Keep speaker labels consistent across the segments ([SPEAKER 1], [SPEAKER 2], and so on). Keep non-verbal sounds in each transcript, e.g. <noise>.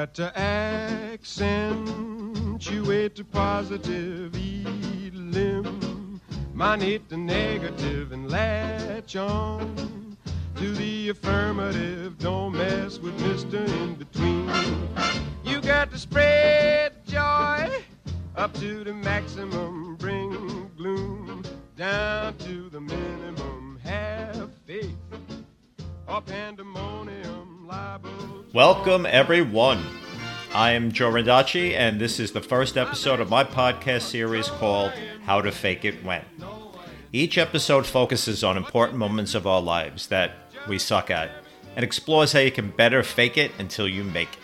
[SPEAKER 1] got to uh, accentuate the positive, eliminate the negative, and latch on to the affirmative. Don't mess with Mr. In Between. You got to spread joy up to the maximum, bring gloom down to the minimum. Have faith or pandemonium liable.
[SPEAKER 2] Welcome, everyone. I am Joe Randacci, and this is the first episode of my podcast series called How to Fake It When. Each episode focuses on important moments of our lives that we suck at and explores how you can better fake it until you make it.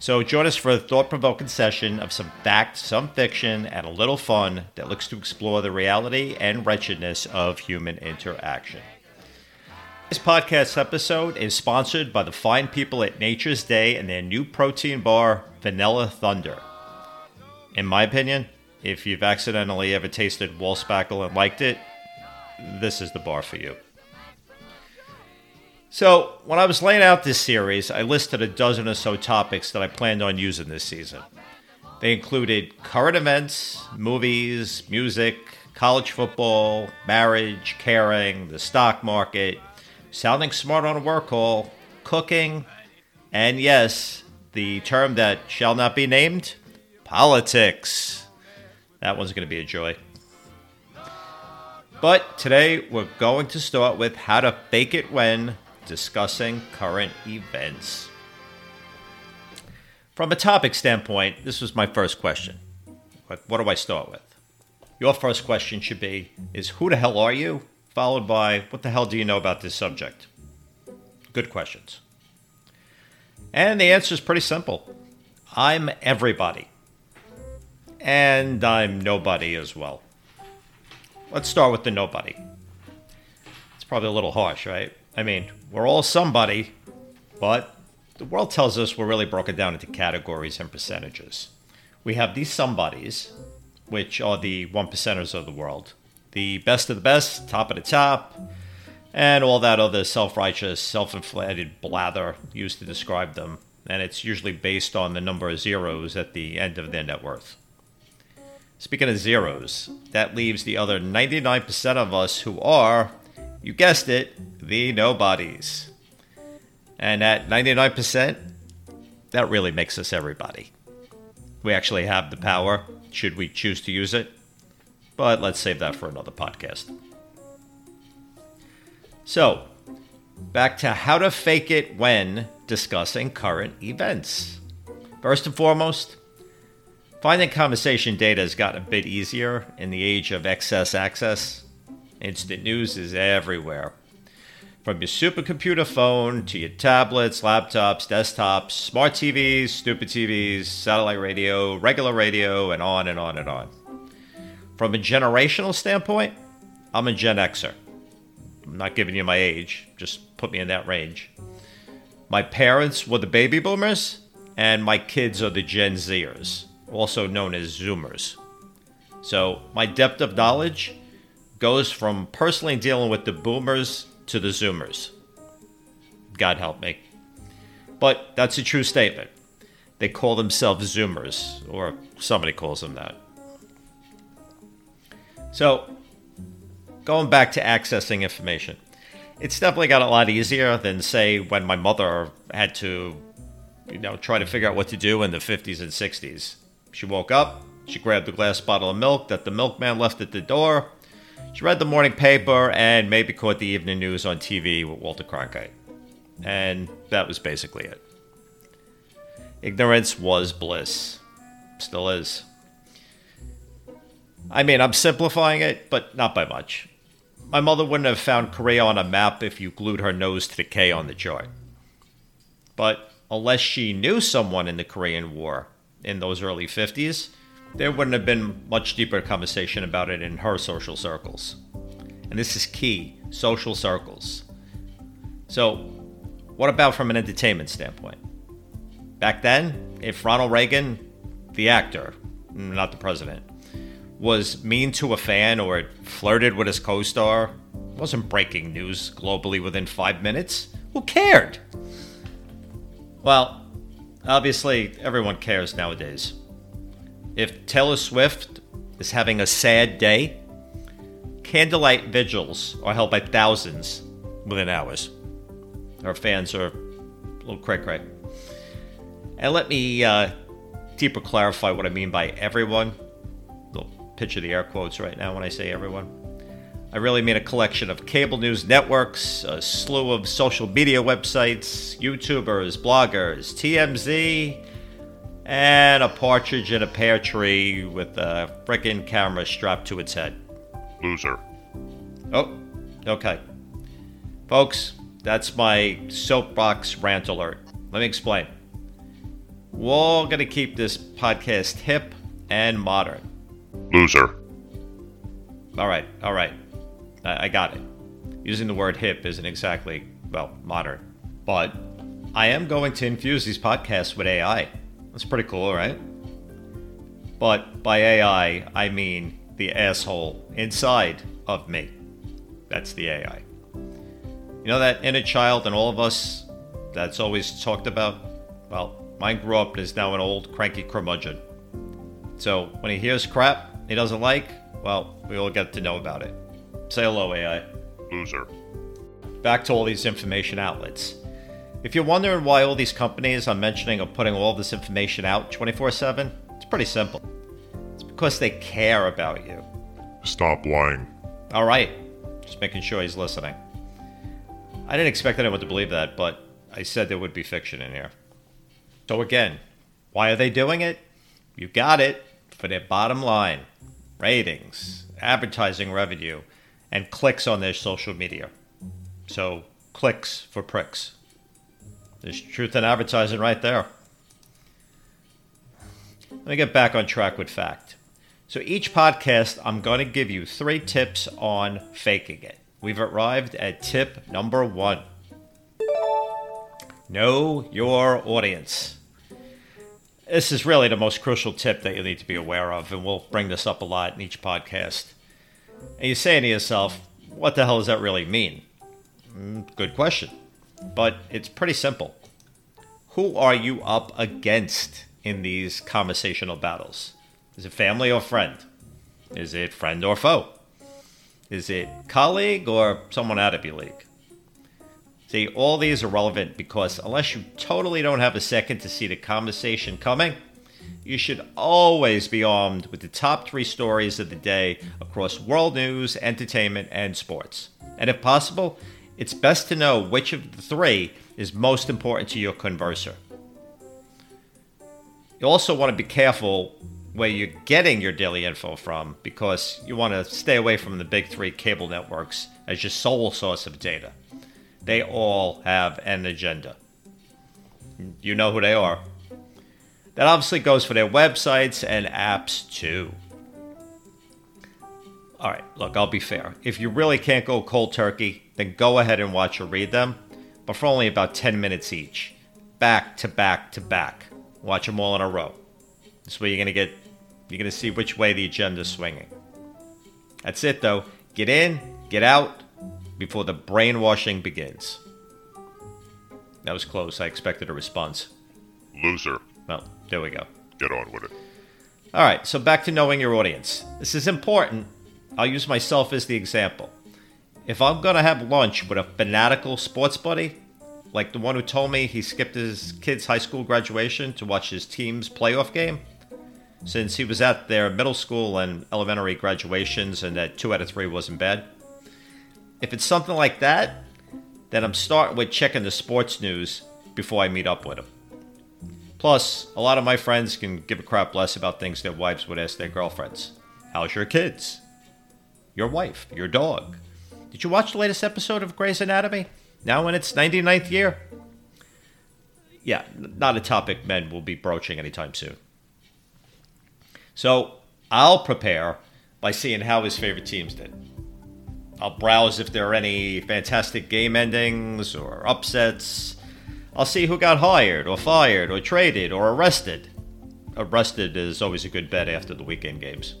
[SPEAKER 2] So join us for a thought provoking session of some fact, some fiction, and a little fun that looks to explore the reality and wretchedness of human interaction. This podcast episode is sponsored by the fine people at Nature's Day and their new protein bar, Vanilla Thunder. In my opinion, if you've accidentally ever tasted wall spackle and liked it, this is the bar for you. So, when I was laying out this series, I listed a dozen or so topics that I planned on using this season. They included current events, movies, music, college football, marriage, caring, the stock market, sounding smart on a work call, cooking, and yes, the term that shall not be named politics. That one's going to be a joy. But today we're going to start with how to fake it when discussing current events. From a topic standpoint, this was my first question. What, what do I start with? Your first question should be is who the hell are you? Followed by what the hell do you know about this subject? Good questions. And the answer is pretty simple. I'm everybody. And I'm nobody as well. Let's start with the nobody. It's probably a little harsh, right? I mean, we're all somebody, but the world tells us we're really broken down into categories and percentages. We have these somebodies, which are the one percenters of the world, the best of the best, top of the top, and all that other self righteous, self inflated blather used to describe them. And it's usually based on the number of zeros at the end of their net worth. Speaking of zeros, that leaves the other 99% of us who are, you guessed it, the nobodies. And at 99%, that really makes us everybody. We actually have the power, should we choose to use it. But let's save that for another podcast. So, back to how to fake it when discussing current events. First and foremost, finding conversation data has gotten a bit easier in the age of excess access. Instant news is everywhere. From your supercomputer phone to your tablets, laptops, desktops, smart TVs, stupid TVs, satellite radio, regular radio, and on and on and on. From a generational standpoint, I'm a Gen Xer. I'm not giving you my age, just put me in that range. My parents were the baby boomers, and my kids are the Gen Zers, also known as Zoomers. So my depth of knowledge goes from personally dealing with the boomers to the Zoomers. God help me. But that's a true statement. They call themselves Zoomers, or somebody calls them that. So, going back to accessing information, it's definitely got a lot easier than, say, when my mother had to, you know, try to figure out what to do in the 50s and 60s. She woke up, she grabbed a glass bottle of milk that the milkman left at the door, she read the morning paper and maybe caught the evening news on TV with Walter Cronkite. And that was basically it. Ignorance was bliss. Still is. I mean, I'm simplifying it, but not by much. My mother wouldn't have found Korea on a map if you glued her nose to the K on the chart. But unless she knew someone in the Korean War in those early 50s, there wouldn't have been much deeper conversation about it in her social circles. And this is key social circles. So, what about from an entertainment standpoint? Back then, if Ronald Reagan, the actor, not the president, was mean to a fan or flirted with his co star, wasn't breaking news globally within five minutes. Who cared? Well, Obviously, everyone cares nowadays. If Taylor Swift is having a sad day, candlelight vigils are held by thousands within hours. Our fans are a little cray cray. And let me uh, deeper clarify what I mean by everyone. Picture the air quotes right now when I say everyone. I really mean a collection of cable news networks, a slew of social media websites, YouTubers, bloggers, TMZ, and a partridge in a pear tree with a frickin' camera strapped to its head.
[SPEAKER 3] Loser.
[SPEAKER 2] Oh, okay. Folks, that's my soapbox rant alert. Let me explain. We're all going to keep this podcast hip and modern.
[SPEAKER 3] Loser.
[SPEAKER 2] All right, all right. I, I got it. Using the word hip isn't exactly, well, modern. But I am going to infuse these podcasts with AI. That's pretty cool, right? But by AI, I mean the asshole inside of me. That's the AI. You know that inner child in all of us that's always talked about? Well, mine grew up and is now an old cranky curmudgeon. So when he hears crap he doesn't like, well, we all get to know about it. Say hello, AI.
[SPEAKER 3] Loser.
[SPEAKER 2] Back to all these information outlets. If you're wondering why all these companies I'm mentioning are putting all this information out 24 7, it's pretty simple. It's because they care about you.
[SPEAKER 3] Stop lying.
[SPEAKER 2] All right, just making sure he's listening. I didn't expect anyone to believe that, but I said there would be fiction in here. So, again, why are they doing it? You got it for their bottom line ratings, advertising revenue, and clicks on their social media. So, clicks for pricks. There's truth in advertising right there. Let me get back on track with fact. So, each podcast, I'm going to give you three tips on faking it. We've arrived at tip number one Know your audience. This is really the most crucial tip that you need to be aware of, and we'll bring this up a lot in each podcast. And you're saying to yourself, what the hell does that really mean? Mm, good question. But it's pretty simple. Who are you up against in these conversational battles? Is it family or friend? Is it friend or foe? Is it colleague or someone out of your league? See, all these are relevant because unless you totally don't have a second to see the conversation coming, you should always be armed with the top three stories of the day across world news, entertainment, and sports. And if possible, it's best to know which of the three is most important to your converser. You also want to be careful where you're getting your daily info from because you want to stay away from the big three cable networks as your sole source of data. They all have an agenda. You know who they are. That obviously goes for their websites and apps too. All right, look, I'll be fair. If you really can't go cold turkey, then go ahead and watch or read them, but for only about 10 minutes each. Back to back to back. Watch them all in a row. This way you're going to get you're going to see which way the agenda's swinging. That's it though. Get in, get out before the brainwashing begins. That was close. I expected a response.
[SPEAKER 3] Loser.
[SPEAKER 2] Well, there we go.
[SPEAKER 3] Get on with it.
[SPEAKER 2] All right, so back to knowing your audience. This is important. I'll use myself as the example. If I'm going to have lunch with a fanatical sports buddy, like the one who told me he skipped his kid's high school graduation to watch his team's playoff game, since he was at their middle school and elementary graduations and that two out of three wasn't bad. If it's something like that, then I'm starting with checking the sports news before I meet up with him. Plus, a lot of my friends can give a crap less about things their wives would ask their girlfriends. How's your kids? Your wife? Your dog? Did you watch the latest episode of Grey's Anatomy? Now in its 99th year? Yeah, not a topic men will be broaching anytime soon. So I'll prepare by seeing how his favorite teams did. I'll browse if there are any fantastic game endings or upsets. I'll see who got hired or fired or traded or arrested. Arrested is always a good bet after the weekend games.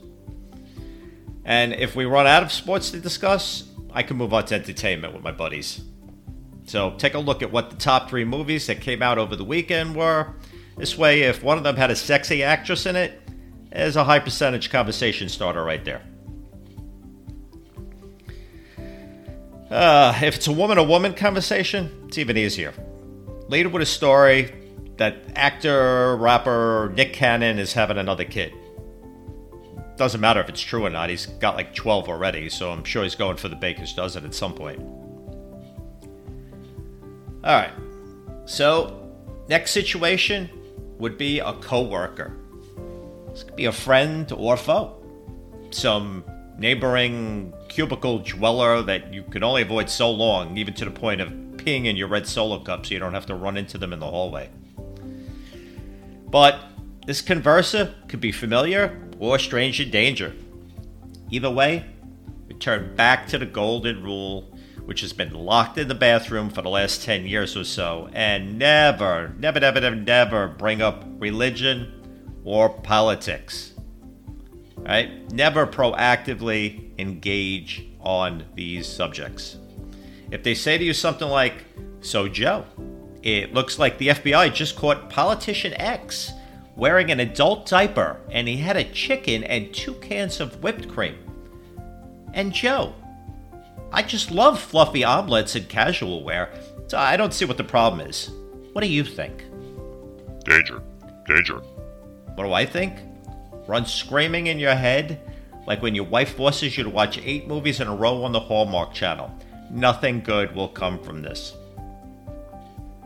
[SPEAKER 2] And if we run out of sports to discuss, I can move on to entertainment with my buddies. So take a look at what the top three movies that came out over the weekend were, This way, if one of them had a sexy actress in it, there's a high percentage conversation starter right there. Uh, if it's a woman to woman conversation, it's even easier. Lead with a story that actor, rapper Nick Cannon is having another kid. Doesn't matter if it's true or not, he's got like 12 already, so I'm sure he's going for the Baker's dozen at some point. Alright, so next situation would be a coworker. This could be a friend or foe. Some neighboring cubicle dweller that you can only avoid so long, even to the point of peeing in your red solo cup so you don't have to run into them in the hallway. But this conversa could be familiar or strange in danger. Either way, return back to the golden rule, which has been locked in the bathroom for the last 10 years or so, and never, never, never, never, never bring up religion or politics. Right? Never proactively engage on these subjects. If they say to you something like, So, Joe, it looks like the FBI just caught politician X wearing an adult diaper and he had a chicken and two cans of whipped cream. And Joe, I just love fluffy omelets and casual wear, so I don't see what the problem is. What do you think?
[SPEAKER 3] Danger. Danger.
[SPEAKER 2] What do I think? Run screaming in your head like when your wife forces you to watch eight movies in a row on the Hallmark Channel. Nothing good will come from this.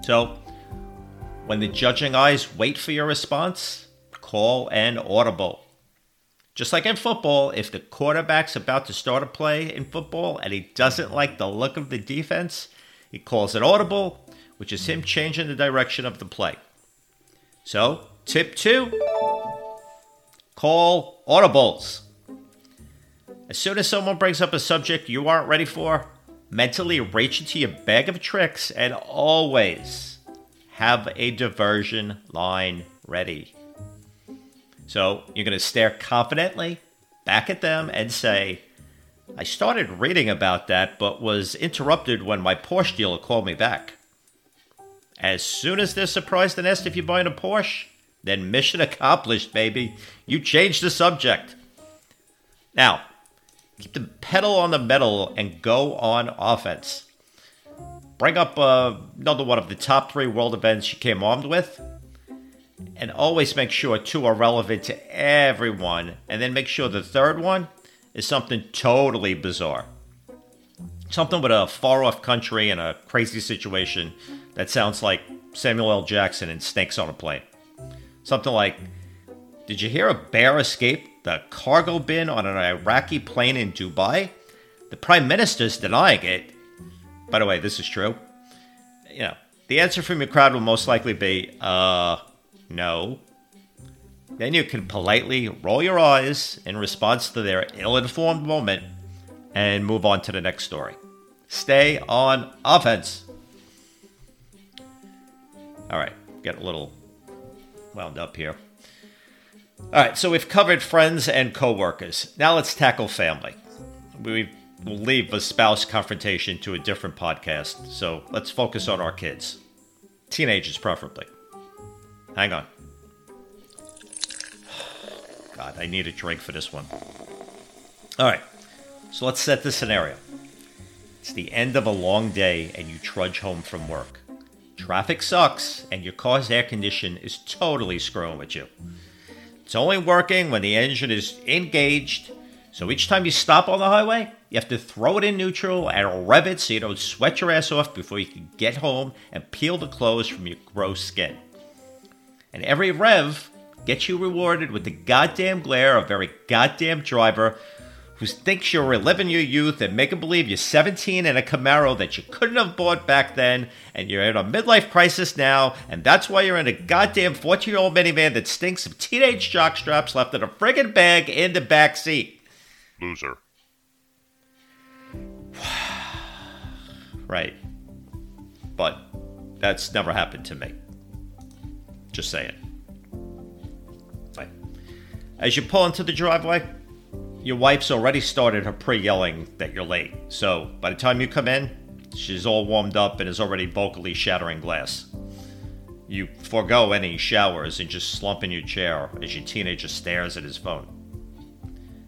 [SPEAKER 2] So, when the judging eyes wait for your response, call an audible. Just like in football, if the quarterback's about to start a play in football and he doesn't like the look of the defense, he calls an audible, which is him changing the direction of the play. So, tip two call audibles. As soon as someone brings up a subject you aren't ready for, mentally reach into your bag of tricks and always have a diversion line ready. So you're going to stare confidently back at them and say, I started reading about that, but was interrupted when my Porsche dealer called me back. As soon as they're surprised and asked if you're buying a Porsche, then mission accomplished, baby. You changed the subject. Now, keep the pedal on the metal and go on offense. Bring up uh, another one of the top three world events you came armed with, and always make sure two are relevant to everyone, and then make sure the third one is something totally bizarre. Something with a far off country and a crazy situation that sounds like Samuel L. Jackson and Snakes on a Plane. Something like, Did you hear a bear escape the cargo bin on an Iraqi plane in Dubai? The Prime Minister's denying it. By the way, this is true. You know, the answer from your crowd will most likely be, uh, no. Then you can politely roll your eyes in response to their ill informed moment and move on to the next story. Stay on offense. All right, get a little wound up here. All right, so we've covered friends and coworkers. Now let's tackle family. We will leave the spouse confrontation to a different podcast, so let's focus on our kids. Teenagers, preferably. Hang on. God, I need a drink for this one. All right, so let's set the scenario. It's the end of a long day and you trudge home from work. Traffic sucks and your car's air condition is totally screwing with you. It's only working when the engine is engaged, so each time you stop on the highway, you have to throw it in neutral and rev it so you don't sweat your ass off before you can get home and peel the clothes from your gross skin. And every rev gets you rewarded with the goddamn glare of every goddamn driver who thinks you're reliving your youth and making believe you're 17 in a Camaro that you couldn't have bought back then, and you're in a midlife crisis now, and that's why you're in a goddamn 14 year old minivan that stinks of teenage jockstraps left in a friggin' bag in the back seat.
[SPEAKER 3] Loser. <sighs>
[SPEAKER 2] Right. But that's never happened to me. Just saying. Right. As you pull into the driveway, your wife's already started her pre yelling that you're late. So by the time you come in, she's all warmed up and is already vocally shattering glass. You forego any showers and just slump in your chair as your teenager stares at his phone.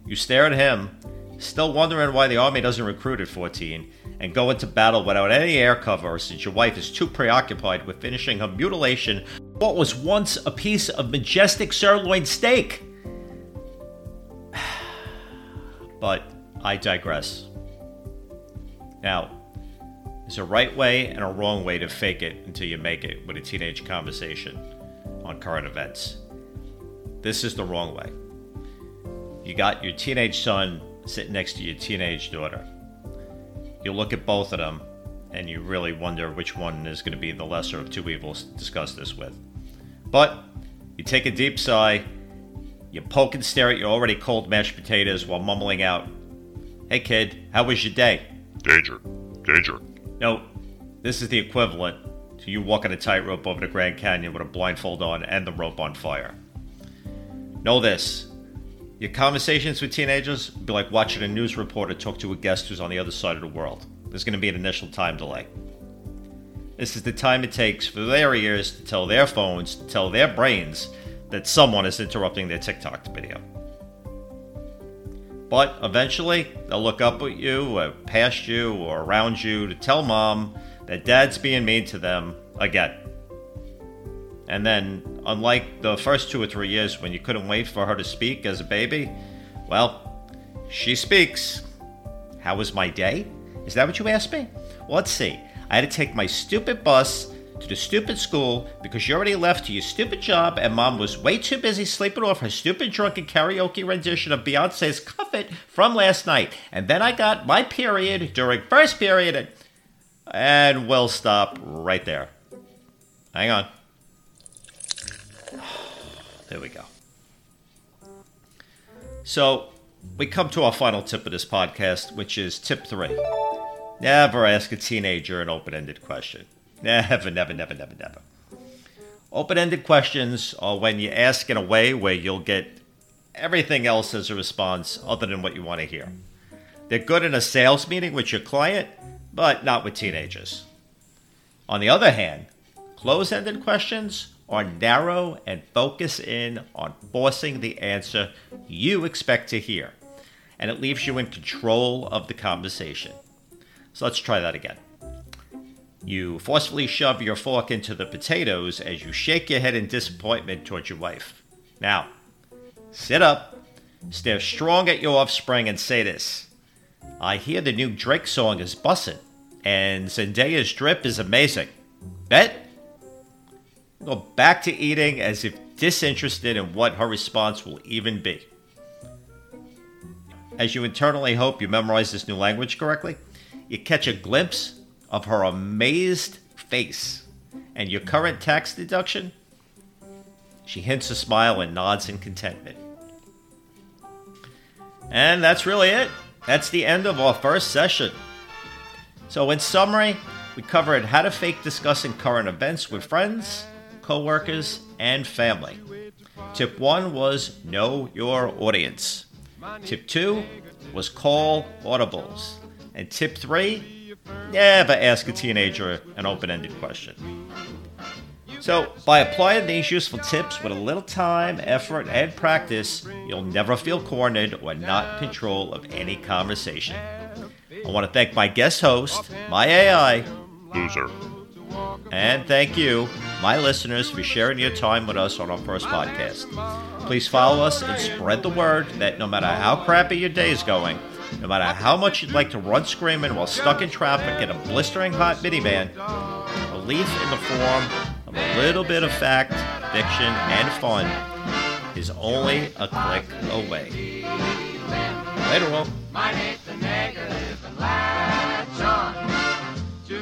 [SPEAKER 2] You stare at him, still wondering why the army doesn't recruit at 14, and go into battle without any air cover since your wife is too preoccupied with finishing her mutilation what was once a piece of majestic sirloin steak. But I digress. Now, there's a right way and a wrong way to fake it until you make it with a teenage conversation on current events. This is the wrong way. You got your teenage son sitting next to your teenage daughter. You look at both of them and you really wonder which one is going to be the lesser of two evils to discuss this with. But you take a deep sigh, you poke and stare at your already cold mashed potatoes while mumbling out, Hey kid, how was your day?
[SPEAKER 3] Danger. Danger.
[SPEAKER 2] No, this is the equivalent to you walking a tightrope over the Grand Canyon with a blindfold on and the rope on fire. Know this your conversations with teenagers will be like watching a news reporter talk to a guest who's on the other side of the world. There's going to be an initial time delay. This is the time it takes for their ears to tell their phones, to tell their brains that someone is interrupting their TikTok video. But eventually, they'll look up at you, or past you, or around you to tell mom that dad's being mean to them again. And then, unlike the first two or three years when you couldn't wait for her to speak as a baby, well, she speaks. How was my day? Is that what you asked me? Well, let's see. I had to take my stupid bus to the stupid school because you already left to your stupid job and mom was way too busy sleeping off her stupid drunken karaoke rendition of Beyonce's Cuff It from last night. And then I got my period during first period and, and we'll stop right there. Hang on. <sighs> There we go. So, we come to our final tip of this podcast, which is tip three. Never ask a teenager an open ended question. Never, never, never, never, never. Open ended questions are when you ask in a way where you'll get everything else as a response other than what you want to hear. They're good in a sales meeting with your client, but not with teenagers. On the other hand, close ended questions are narrow and focus in on forcing the answer you expect to hear, and it leaves you in control of the conversation. So let's try that again. You forcefully shove your fork into the potatoes as you shake your head in disappointment towards your wife. Now, sit up, stare strong at your offspring, and say this I hear the new Drake song is bussin', and Zendaya's drip is amazing. Bet? Go back to eating as if disinterested in what her response will even be. As you internally hope you memorize this new language correctly, you catch a glimpse of her amazed face and your current tax deduction. She hints a smile and nods in contentment. And that's really it. That's the end of our first session. So, in summary, we covered how to fake discussing current events with friends, coworkers, and family. Tip 1 was know your audience. Tip 2 was call audibles. And tip 3 never ask a teenager an open ended question. So, by applying these useful tips with a little time, effort, and practice, you'll never feel cornered or not in control of any conversation. I want to thank my guest host, my AI,
[SPEAKER 3] Loser.
[SPEAKER 2] and thank you, my listeners, for sharing your time with us on our first podcast. Please follow us and spread the word that no matter how crappy your day is going, no matter how much you'd like to run screaming while stuck in traffic in a blistering hot minivan, belief in the form of a little bit of fact, fiction, and fun is only a click away. Later,
[SPEAKER 1] on to